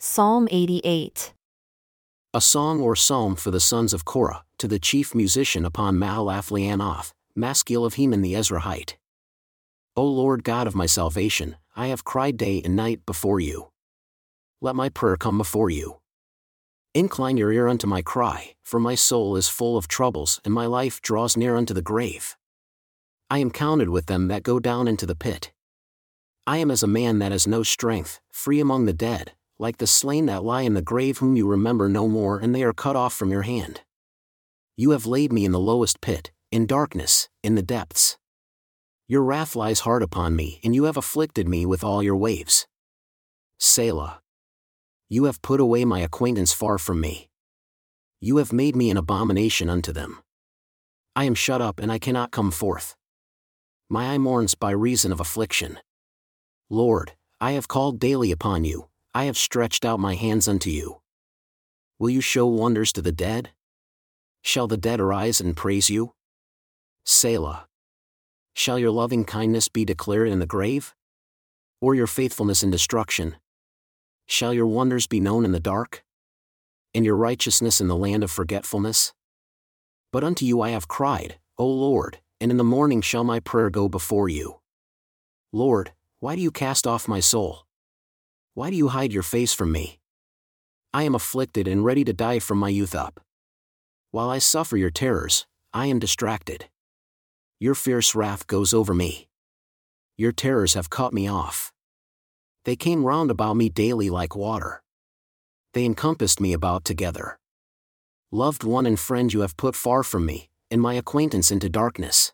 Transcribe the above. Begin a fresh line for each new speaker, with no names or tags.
Psalm 88.
A song or psalm for the sons of Korah, to the chief musician upon Mahalath Leanoth, maskil of Heman the Ezrahite. O Lord God of my salvation, I have cried day and night before you. Let my prayer come before you. Incline your ear unto my cry, for my soul is full of troubles, and my life draws near unto the grave. I am counted with them that go down into the pit. I am as a man that has no strength, free among the dead, like the slain that lie in the grave whom you remember no more, and they are cut off from your hand. You have laid me in the lowest pit, in darkness, in the depths. Your wrath lies hard upon me, and you have afflicted me with all your waves. Selah. You have put away my acquaintance far from me. You have made me an abomination unto them. I am shut up and I cannot come forth. My eye mourns by reason of affliction. Lord, I have called daily upon you, I have stretched out my hands unto you. Will you show wonders to the dead? Shall the dead arise and praise you? Selah. Shall your loving kindness be declared in the grave? Or your faithfulness in destruction? Shall your wonders be known in the dark? And your righteousness in the land of forgetfulness? But unto you I have cried, O Lord, and in the morning shall my prayer go before you. Lord, why do you cast off my soul? Why do you hide your face from me? I am afflicted and ready to die from my youth up. While I suffer your terrors, I am distracted. Your fierce wrath goes over me. Your terrors have cut me off. They came round about me daily like water. They encompassed me about together. Loved one and friend you have put far from me, and my acquaintance into darkness.